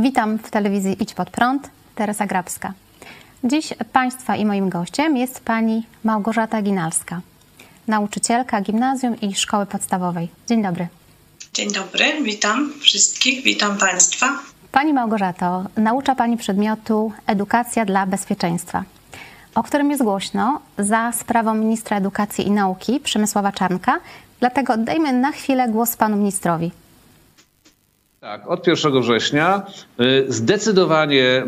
Witam w telewizji Idź Pod Prąd, Teresa Grabska. Dziś Państwa i moim gościem jest Pani Małgorzata Ginalska, nauczycielka gimnazjum i szkoły podstawowej. Dzień dobry. Dzień dobry, witam wszystkich, witam Państwa. Pani Małgorzato, naucza Pani przedmiotu Edukacja dla bezpieczeństwa, o którym jest głośno za sprawą ministra edukacji i nauki Przemysława Czarnka. Dlatego oddajmy na chwilę głos Panu ministrowi. Tak, od 1 września y, zdecydowanie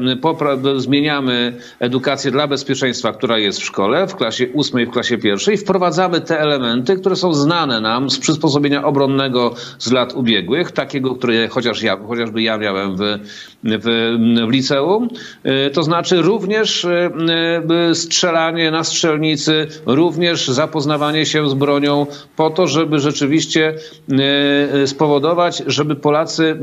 y, zmieniamy edukację dla bezpieczeństwa, która jest w szkole, w klasie ósmej, w klasie pierwszej. Wprowadzamy te elementy, które są znane nam z przysposobienia obronnego z lat ubiegłych, takiego, które chociaż ja, chociażby ja miałem w, w, w liceum. Y, to znaczy również strzelanie na strzelnicy, również zapoznawanie się z bronią po to, żeby rzeczywiście spowodować, żeby Polacy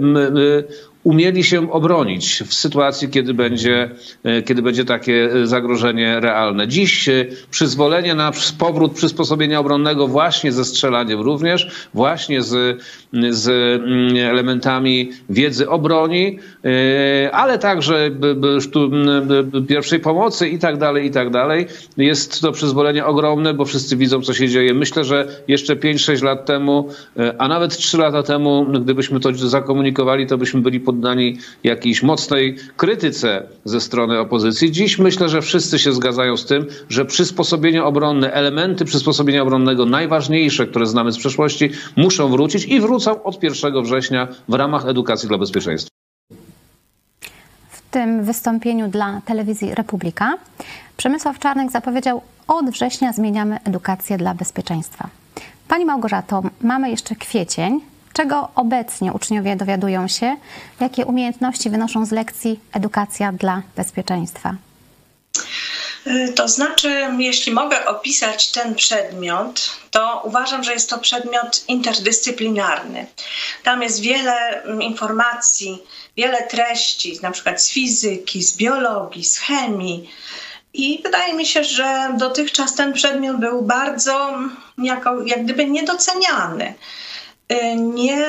umieli się obronić w sytuacji, kiedy będzie, e, kiedy będzie takie e, zagrożenie realne. Dziś e, przyzwolenie na powrót przysposobienia obronnego właśnie ze strzelaniem również, właśnie z, z mm, elementami wiedzy o broni, ale także pierwszej pomocy i tak dalej, i tak dalej. Jest to przyzwolenie ogromne, bo wszyscy widzą, co się dzieje. Myślę, że jeszcze 5-6 lat temu, a nawet 3 lata temu, gdybyśmy to zakomunikowali, to byśmy byli pod poddani jakiejś mocnej krytyce ze strony opozycji. Dziś myślę, że wszyscy się zgadzają z tym, że przysposobienia obronne, elementy przysposobienia obronnego najważniejsze, które znamy z przeszłości, muszą wrócić i od 1 września w ramach edukacji dla bezpieczeństwa. W tym wystąpieniu dla telewizji Republika Przemysław Czarnek zapowiedział, od września zmieniamy edukację dla bezpieczeństwa. Pani Małgorzato, mamy jeszcze kwiecień, Czego obecnie uczniowie dowiadują się? Jakie umiejętności wynoszą z lekcji edukacja dla bezpieczeństwa? To znaczy, jeśli mogę opisać ten przedmiot, to uważam, że jest to przedmiot interdyscyplinarny. Tam jest wiele mm, informacji, wiele treści, na przykład z fizyki, z biologii, z chemii. I wydaje mi się, że dotychczas ten przedmiot był bardzo mm, jako, jak gdyby niedoceniany. E, nie,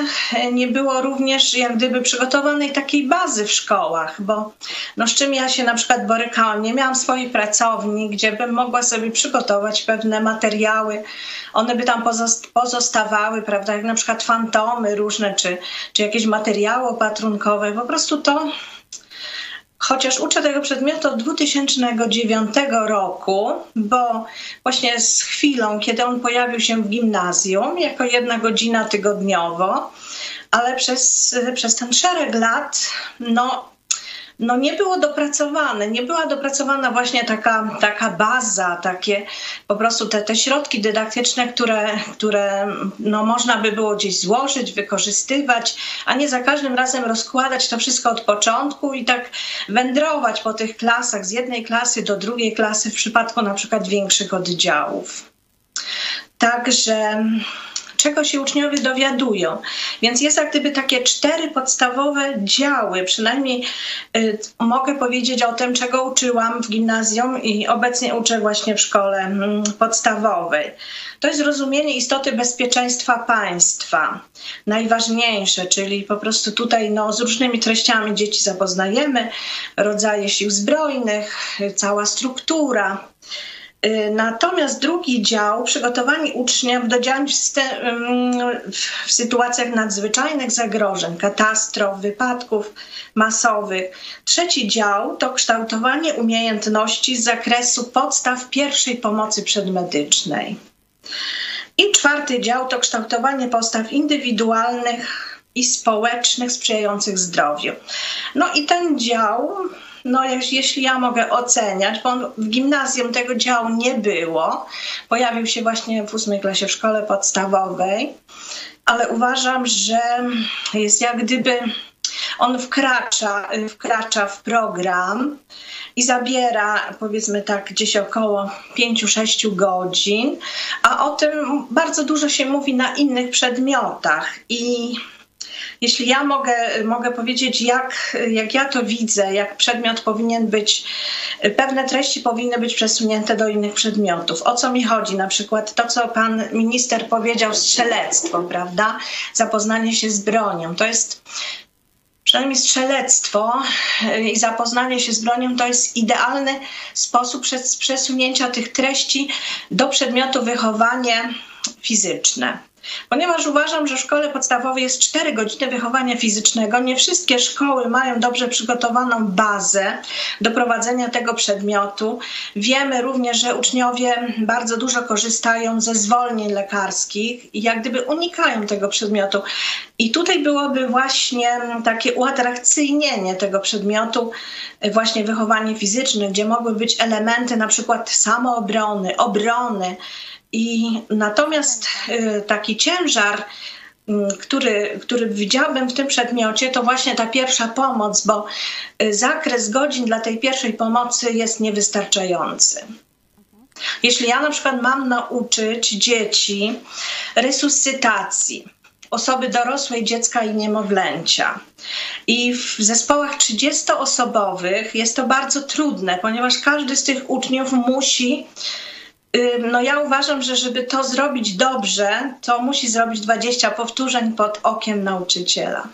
nie było również jak gdyby przygotowanej takiej bazy w szkołach, bo no z czym ja się na przykład borykałam, nie miałam swojej pracowni, gdzie bym mogła sobie przygotować pewne materiały, one by tam pozostawały, prawda, jak na przykład fantomy różne, czy, czy jakieś materiały opatrunkowe, po prostu to Chociaż uczę tego przedmiotu od 2009 roku, bo właśnie z chwilą, kiedy on pojawił się w gimnazjum, jako jedna godzina tygodniowo, ale przez, przez ten szereg lat, no no nie było dopracowane, nie była dopracowana właśnie taka, taka baza, takie po prostu te, te środki dydaktyczne, które, które no można by było gdzieś złożyć, wykorzystywać, a nie za każdym razem rozkładać to wszystko od początku i tak wędrować po tych klasach z jednej klasy do drugiej klasy w przypadku na przykład większych oddziałów. Także czego się uczniowie dowiadują. Więc jest jak gdyby takie cztery podstawowe działy, przynajmniej y, mogę powiedzieć o tym, czego uczyłam w gimnazjum i obecnie uczę właśnie w szkole mm, podstawowej. To jest rozumienie istoty bezpieczeństwa państwa. Najważniejsze, czyli po prostu tutaj no, z różnymi treściami dzieci zapoznajemy, rodzaje sił zbrojnych, cała struktura. Y, natomiast drugi dział, przygotowanie uczniów do działań w, sytuacjach nadzwyczajnych zagrożeń, katastrof, wypadków masowych. Trzeci dział to kształtowanie umiejętności z zakresu podstaw pierwszej pomocy przedmedycznej. I czwarty dział to kształtowanie postaw indywidualnych i społecznych sprzyjających zdrowiu. No i ten dział no jeśli ja mogę oceniać, bo w gimnazjum tego działu nie było, pojawił się właśnie w ósmej klasie w szkole podstawowej, ale uważam, że jest jak gdyby on wkracza, wkracza w program i zabiera powiedzmy tak gdzieś około 5-6 godzin, a o tym bardzo dużo się mówi na innych przedmiotach i jeśli ja mogę, mogę powiedzieć, jak, jak ja to widzę, jak przedmiot powinien być, pewne treści powinny być przesunięte do innych przedmiotów. O co mi chodzi? Na przykład to, co pan minister powiedział, strzelectwo, prawda? Zapoznanie się z bronią. To jest przynajmniej strzelectwo i zapoznanie się z bronią to jest idealny sposób przesunięcia tych treści do przedmiotu wychowanie fizyczne. Ponieważ uważam, że w szkole podstawowej jest 4 godziny wychowania fizycznego, nie wszystkie szkoły mają dobrze przygotowaną bazę do prowadzenia tego przedmiotu. Wiemy również, że uczniowie bardzo dużo korzystają ze zwolnień lekarskich i jak gdyby unikają tego przedmiotu. I tutaj byłoby właśnie takie uatrakcyjnienie tego przedmiotu, właśnie wychowanie fizyczne, gdzie mogły być elementy na przykład samoobrony, obrony, i natomiast y, taki ciężar, mm, który, który widziałabym w tym przedmiocie, to właśnie ta pierwsza pomoc, bo y, zakres godzin dla tej pierwszej pomocy jest niewystarczający. Jeśli ja na przykład mam nauczyć dzieci resuscytacji, osoby dorosłej, dziecka i niemowlęcia. I w zespołach 30-osobowych jest to bardzo trudne, ponieważ każdy z tych uczniów musi no ja uważam, że żeby to zrobić dobrze, to musi zrobić 20 powtórzeń pod okiem nauczyciela.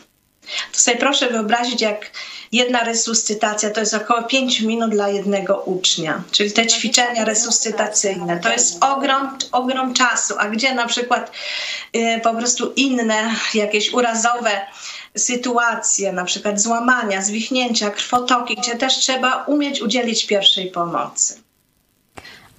To sobie proszę wyobrazić, jak jedna resuscytacja to jest około 5 minut dla jednego ucznia, czyli te ćwiczenia resuscytacyjne. To jest ogrom, ogrom czasu, a gdzie na przykład y, po prostu inne jakieś urazowe sytuacje, na przykład złamania, zwichnięcia, krwotoki, gdzie też trzeba umieć udzielić pierwszej pomocy.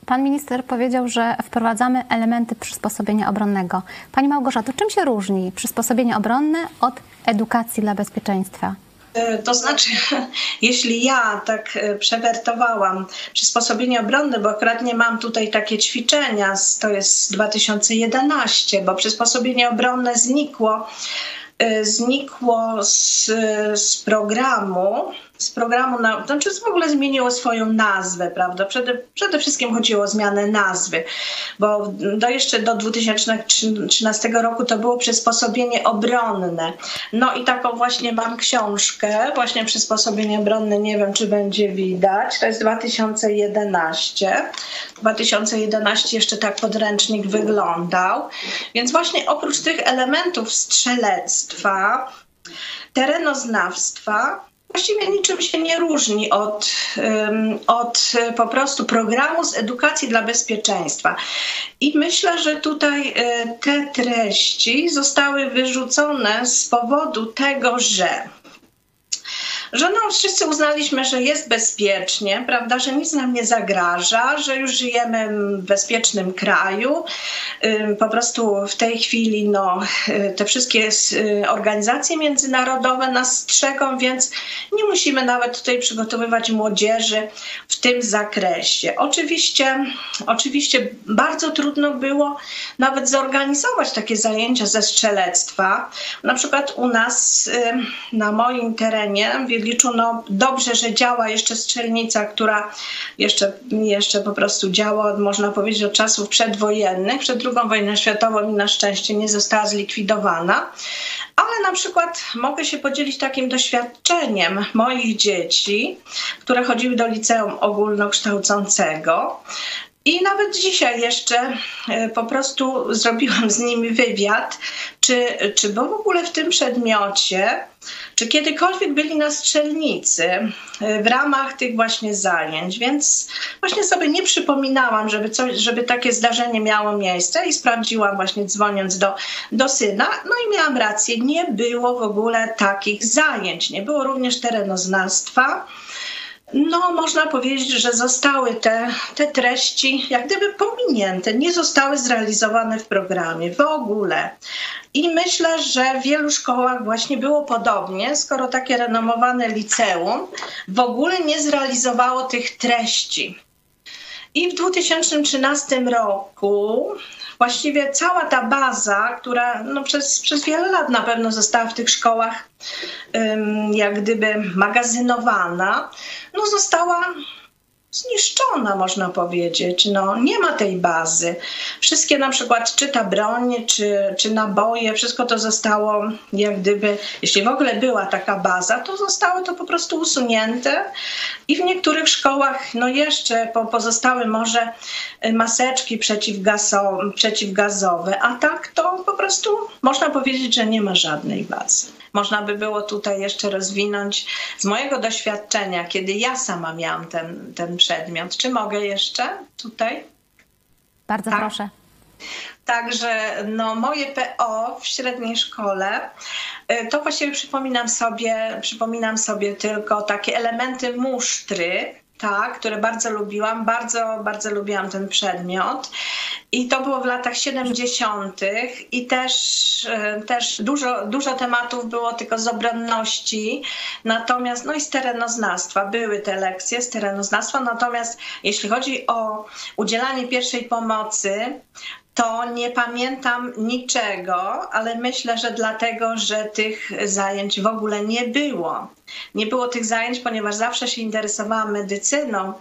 Pan minister powiedział, że wprowadzamy elementy przysposobienia obronnego. Pani Małgorzato, czym się różni przysposobienie obronne od edukacji dla bezpieczeństwa? E, to znaczy, jeśli ja tak e, przewertowałam przysposobienie obronne, bo akurat nie mam tutaj takie ćwiczenia, to jest 2011, bo przysposobienie obronne znikło, e, znikło z, z programu z programu, na, znaczy w ogóle zmieniło swoją nazwę, prawda? Przede, przede wszystkim chodziło o zmianę nazwy, bo do jeszcze do 2013 roku to było przysposobienie obronne. No i taką właśnie mam książkę, właśnie przysposobienie obronne, nie wiem czy będzie widać, to jest 2011. 2011 jeszcze tak podręcznik wyglądał, więc właśnie oprócz tych elementów strzelectwa, terenoznawstwa, właściwie niczym się nie różni od, od po prostu programu z edukacji dla bezpieczeństwa. I myślę, że tutaj e, te treści zostały wyrzucone z powodu tego, że że no, wszyscy uznaliśmy, że jest bezpiecznie, prawda, że nic nam nie zagraża, że już żyjemy w bezpiecznym kraju. Po prostu w tej chwili no, te wszystkie y, organizacje międzynarodowe nas strzegą, więc nie musimy nawet tutaj przygotowywać młodzieży w tym zakresie. Oczywiście, oczywiście bardzo trudno było nawet zorganizować takie zajęcia ze strzelectwa. Na przykład u nas na moim terenie w Liczu, no dobrze, że działa jeszcze strzelnica, która jeszcze, jeszcze po prostu działa, można powiedzieć, od czasów przedwojennych, przed II wojną światową i na szczęście nie została zlikwidowana. Ale na przykład mogę się podzielić takim doświadczeniem moich dzieci, które chodziły do liceum ogólnokształcącego. I nawet dzisiaj jeszcze e, po prostu zrobiłam z nimi wywiad, czy, czy bo w ogóle w tym przedmiocie, czy kiedykolwiek byli na strzelnicy e, w ramach tych właśnie zajęć. Więc właśnie sobie nie przypominałam, żeby, coś, żeby takie zdarzenie miało miejsce i sprawdziłam właśnie dzwoniąc do, do syna. No i miałam rację, nie było w ogóle takich zajęć. Nie było również terenoznawstwa no, można powiedzieć, że zostały te, te treści jak gdyby pominięte, nie zostały zrealizowane w programie w ogóle. I myślę, że w wielu szkołach właśnie było podobnie, skoro takie renomowane liceum w ogóle nie zrealizowało tych treści. I w 2013 roku właściwie cała ta baza, która no przez, przez wiele lat na pewno została w tych szkołach jak gdyby magazynowana, no została zniszczona, można powiedzieć. No, nie ma tej bazy. Wszystkie na przykład, czy ta broń, czy, czy naboje, wszystko to zostało jak gdyby, jeśli w ogóle była taka baza, to zostało to po prostu usunięte i w niektórych szkołach no jeszcze po, pozostały może maseczki przeciwgazowe, przeciwgazowe, a tak to po prostu można powiedzieć, że nie ma żadnej bazy. Można by było tutaj jeszcze rozwinąć z mojego doświadczenia, kiedy ja sama miałam ten, ten przedmiot. Czy mogę jeszcze tutaj? Bardzo tak? proszę. Także no, moje PO w średniej szkole y, to właściwie przypominam sobie, przypominam sobie tylko takie elementy musztry, tak, które bardzo lubiłam. Bardzo, bardzo lubiłam ten przedmiot. I to było w latach 70. i też, e, też dużo, dużo tematów było tylko z obronności, natomiast, no i z terenoznawstwa. Były te lekcje z terenoznawstwa, natomiast jeśli chodzi o udzielanie pierwszej pomocy, to nie pamiętam niczego, ale myślę, że dlatego, że tych zajęć w ogóle nie było. Nie było tych zajęć, ponieważ zawsze się interesowałam medycyną.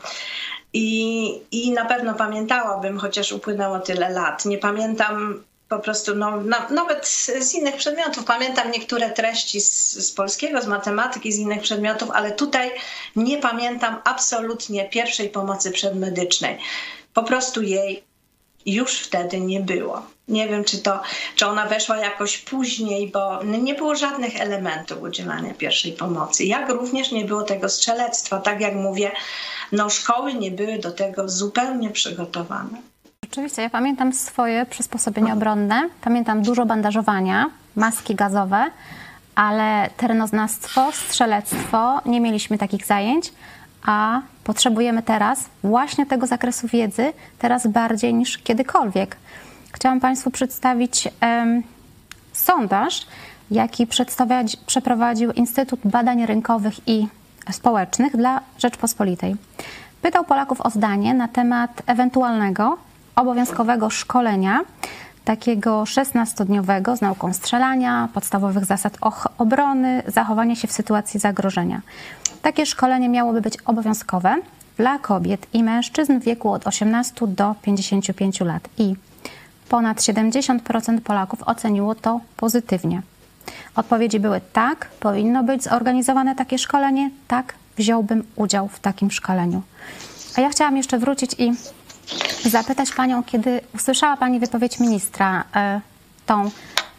I, I na pewno pamiętałabym, chociaż upłynęło tyle lat. Nie pamiętam po prostu, no, na, nawet z innych przedmiotów. Pamiętam niektóre treści z, z, polskiego, z matematyki, z innych przedmiotów, ale tutaj nie pamiętam absolutnie pierwszej pomocy przedmedycznej. Po prostu jej już wtedy nie było. Nie wiem, czy, to, czy ona weszła jakoś później, bo nie było żadnych elementów udzielania pierwszej pomocy. Jak również nie było tego strzelectwa. Tak jak mówię, no szkoły nie były do tego zupełnie przygotowane. Oczywiście, ja pamiętam swoje przysposobienie obronne. Pamiętam dużo bandażowania, maski gazowe, ale terenoznawstwo, strzelectwo, nie mieliśmy takich zajęć a potrzebujemy teraz właśnie tego zakresu wiedzy, teraz bardziej niż kiedykolwiek. Chciałam Państwu przedstawić um, sondaż, jaki przeprowadził Instytut Badań Rynkowych i Społecznych dla Rzeczpospolitej. Pytał Polaków o zdanie na temat ewentualnego obowiązkowego szkolenia, takiego 16-dniowego z nauką strzelania, podstawowych zasad obrony, zachowania się w sytuacji zagrożenia. Takie szkolenie miałoby być obowiązkowe dla kobiet i mężczyzn w wieku od 18 do 55 lat i ponad 70% Polaków oceniło to pozytywnie. Odpowiedzi były tak, powinno być zorganizowane takie szkolenie, tak, wziąłbym udział w takim szkoleniu. A ja chciałam jeszcze wrócić i zapytać Panią, kiedy usłyszała Pani wypowiedź ministra, e, tą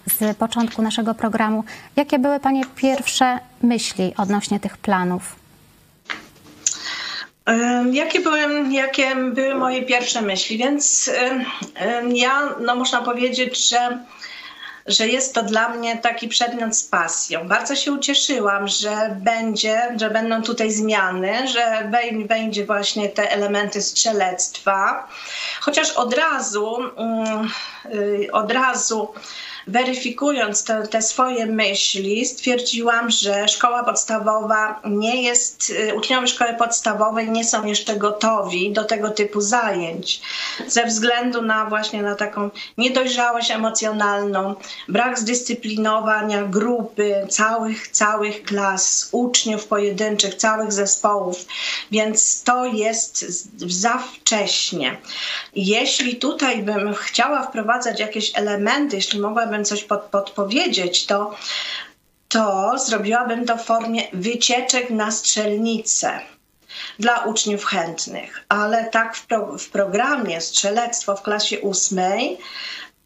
z początku naszego programu. Jakie były Pani pierwsze myśli odnośnie tych planów? Jakie były, jakie były moje pierwsze myśli? Więc ja, no można powiedzieć, że, że jest to dla mnie taki przedmiot z pasją. Bardzo się ucieszyłam, że będzie, że będą tutaj zmiany, że będzie właśnie te elementy strzelectwa. Chociaż od razu, mm, y, od razu weryfikując te, te, swoje myśli, stwierdziłam, że szkoła podstawowa nie jest, y, uczniowie szkoły podstawowej nie są jeszcze gotowi do tego typu zajęć. Ze względu na właśnie na taką niedojrzałość emocjonalną, brak zdyscyplinowania grupy, całych, całych klas, uczniów pojedynczych, całych zespołów, więc to jest za wcześnie. Jeśli tutaj bym chciała wprowadzać jakieś elementy, jeśli mogłabym mogłabym coś pod, podpowiedzieć, to, to zrobiłabym to w formie wycieczek na strzelnicę dla uczniów chętnych, ale tak w, pro, w programie strzelectwo w klasie ósmej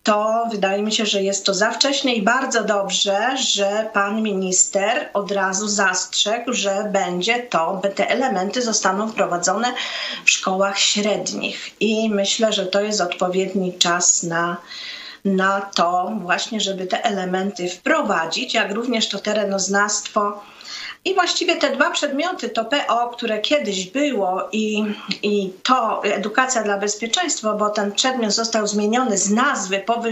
to wydaje mi się, że jest to za wcześnie i bardzo dobrze, że pan minister od razu zastrzegł, że będzie to, te elementy zostaną wprowadzone w szkołach średnich. I myślę, że to jest odpowiedni czas na na to właśnie, żeby te elementy wprowadzić, jak również to terenoznawstwo. I właściwie te dwa przedmioty, to PO, które kiedyś było i, i to edukacja dla bezpieczeństwa, bo ten przedmiot został zmieniony z nazwy po,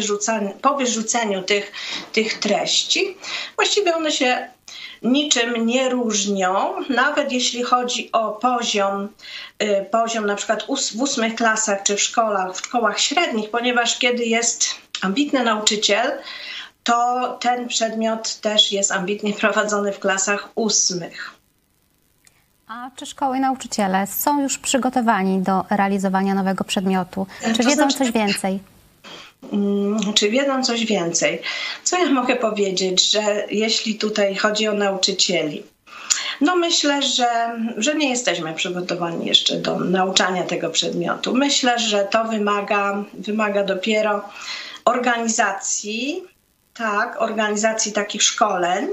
po wyrzuceniu tych, tych treści, właściwie one się niczym nie różnią, nawet jeśli chodzi o poziom, y, poziom na przykład w ósmych klasach czy w szkołach, w szkołach średnich, ponieważ kiedy jest ambitny nauczyciel, to ten przedmiot też jest ambitnie prowadzony w klasach ósmych. A czy szkoły i nauczyciele są już przygotowani do realizowania nowego przedmiotu? Czy To wiedzą znaczy- coś więcej? Mm, Czy wiedzą coś więcej? Co ja mogę powiedzieć, że jeśli tutaj chodzi o nauczycieli? No myślę, że, że nie jesteśmy przygotowani jeszcze do nauczania tego przedmiotu. Myślę, że to wymaga, wymaga dopiero organizacji, tak, organizacji takich szkoleń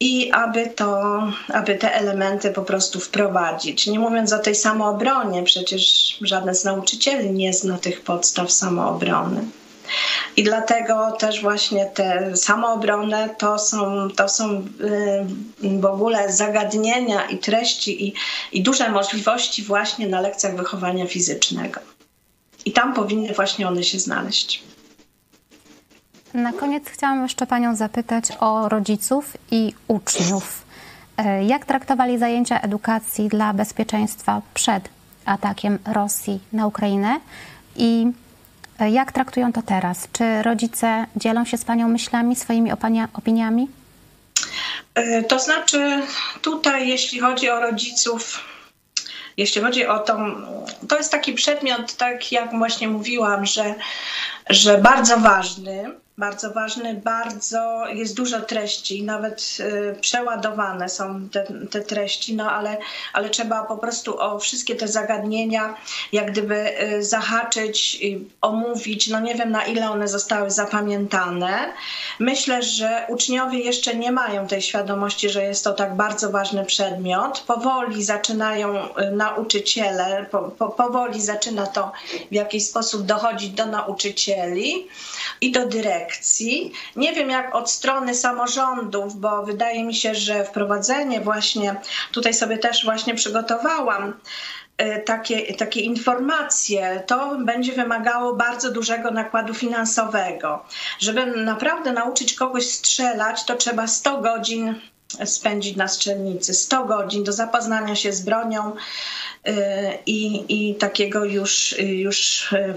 i aby to, aby te elementy po prostu wprowadzić. Nie mówiąc o tej samoobronie, przecież żaden z nauczycieli nie zna tych podstaw samoobrony. I dlatego też właśnie te samoobronę to są, to są y, w ogóle zagadnienia i treści i, i duże możliwości właśnie na lekcjach wychowania fizycznego. I tam powinny właśnie one się znaleźć. Na koniec chciałam jeszcze Panią zapytać o rodziców i uczniów. E, Jak traktowali zajęcia edukacji dla bezpieczeństwa przed atakiem Rosji na Ukrainę i e, jak traktują to teraz? Czy rodzice dzielą się z Panią myślami, swoimi opania, opiniami? Y, To znaczy, tutaj, jeśli chodzi o rodziców, jeśli chodzi o to, to jest taki przedmiot, tak jak właśnie mówiłam, że, że bardzo ważny, bardzo ważny, bardzo jest dużo treści, nawet y, przeładowane są te, te treści, no ale, ale trzeba po prostu o wszystkie te zagadnienia jak gdyby y, zahaczyć, omówić. No nie wiem na ile one zostały zapamiętane. Myślę, że uczniowie jeszcze nie mają tej świadomości, że jest to tak bardzo ważny przedmiot. Powoli zaczynają y, nauczyciele, po, po, powoli zaczyna to w jakiś sposób dochodzić do nauczycieli i do dyrekcji. Nie wiem jak od strony samorządów, bo wydaje mi się, że wprowadzenie właśnie, tutaj sobie też właśnie przygotowałam y, takie, takie informacje, to będzie wymagało bardzo dużego nakładu finansowego. Żeby naprawdę nauczyć kogoś strzelać, to trzeba 100 godzin spędzić na strzelnicy, 100 godzin do zapoznania się z bronią i, i takiego już, już y,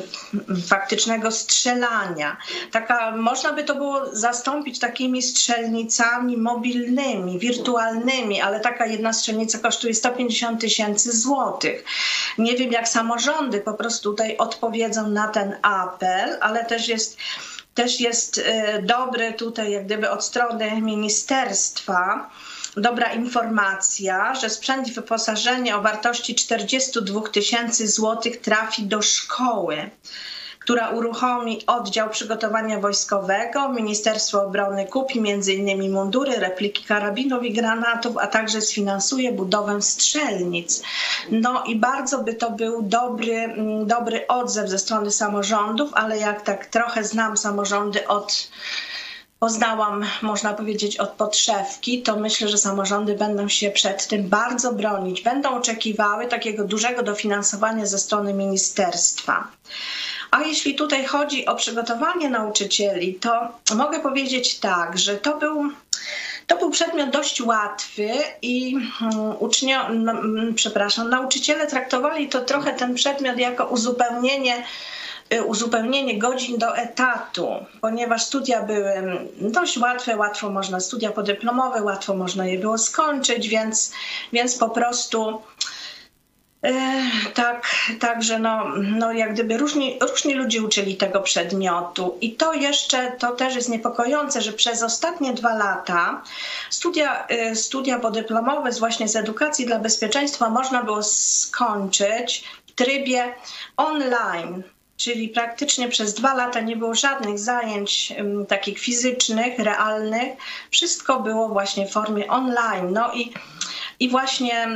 faktycznego strzelania. Taka, można by to było zastąpić takimi strzelnicami mobilnymi, wirtualnymi, ale taka jedna strzelnica kosztuje 150 tysięcy złotych. Nie wiem, jak samorządy po prostu tutaj odpowiedzą na ten apel, ale też jest też jest e, dobry tutaj, jak gdyby od strony ministerstwa, dobra informacja, że sprzęt i wyposażenie o wartości 42 tysięcy złotych trafi do szkoły która uruchomi oddział przygotowania wojskowego. Ministerstwo Obrony kupi m.in. mundury, repliki karabinów i granatów, a także sfinansuje budowę strzelnic. No i bardzo by to był dobry, mm, dobry odzew ze strony samorządów, ale jak tak trochę znam samorządy od poznałam, można powiedzieć, od podszewki, to myślę, że samorządy będą się przed tym bardzo bronić. Będą oczekiwały takiego dużego dofinansowania ze strony ministerstwa. A jeśli tutaj chodzi o przygotowanie nauczycieli, to mogę powiedzieć tak, że to był. To był przedmiot dość łatwy i ucznio, no, przepraszam, nauczyciele traktowali to trochę ten przedmiot jako uzupełnienie uzupełnienie godzin do etatu, ponieważ studia były dość łatwe, łatwo można studia podyplomowe, łatwo można je było skończyć, więc, więc po prostu tak, także no, no jak gdyby różni, różni ludzie uczyli tego przedmiotu. I to jeszcze, to też jest niepokojące, że przez ostatnie dwa lata studia, studia podyplomowe właśnie z edukacji dla bezpieczeństwa można było skończyć w trybie online czyli praktycznie przez dwa lata nie było żadnych zajęć um, takich fizycznych, realnych. Wszystko było właśnie w formie online. No i, i właśnie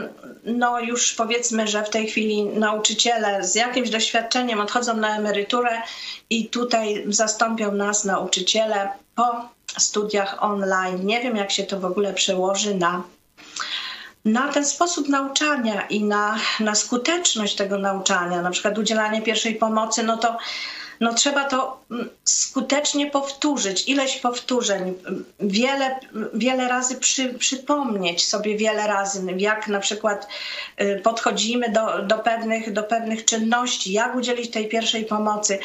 no już powiedzmy, że w tej chwili nauczyciele z jakimś doświadczeniem odchodzą na emeryturę i tutaj zastąpią nas nauczyciele po studiach online. Nie wiem, jak się to w ogóle przełoży na na ten sposób nauczania i na, na skuteczność tego nauczania, na przykład udzielanie pierwszej pomocy, no to no trzeba to skutecznie powtórzyć, ileś powtórzeń, wiele, wiele razy przy, przypomnieć sobie wiele razy, jak na przykład podchodzimy do, do, pewnych, do pewnych czynności, jak udzielić tej pierwszej pomocy.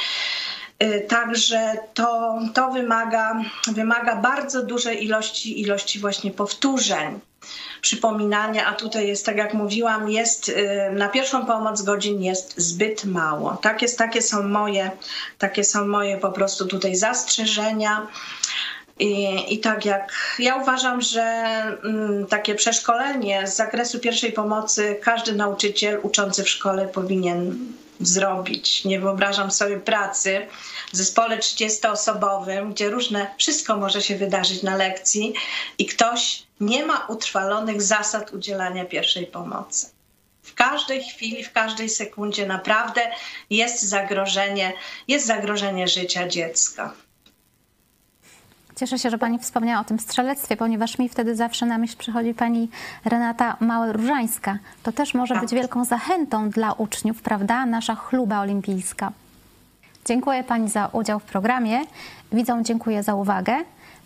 Także to, to wymaga, wymaga bardzo dużej ilości, ilości właśnie powtórzeń przypominania, a tutaj jest, tak jak mówiłam, jest na pierwszą pomoc godzin jest zbyt mało. Tak jest, takie są moje, takie są moje po prostu tutaj zastrzeżenia. I, I tak jak ja uważam, że mm, takie przeszkolenie z zakresu pierwszej pomocy każdy nauczyciel uczący w szkole powinien zrobić. Nie wyobrażam sobie pracy w zespole 30-osobowym, gdzie różne, wszystko może się wydarzyć na lekcji i ktoś nie ma utrwalonych zasad udzielania pierwszej pomocy. W każdej chwili, w każdej sekundzie naprawdę jest zagrożenie, jest zagrożenie życia dziecka. Cieszę się, że Pani wspomniała o tym strzelectwie, ponieważ mi wtedy zawsze na myśl przychodzi Pani Renata Małe-Różańska. To też może tak. być wielką zachętą dla uczniów, prawda? Nasza chluba olimpijska. Dziękuję Pani za udział w programie. Widzom dziękuję za uwagę.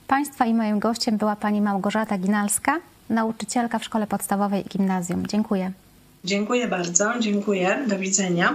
Państwa i moim gościem była Pani Małgorzata Ginalska, nauczycielka w Szkole Podstawowej i Gimnazjum. Dziękuję. Dziękuję bardzo, dziękuję. Do widzenia.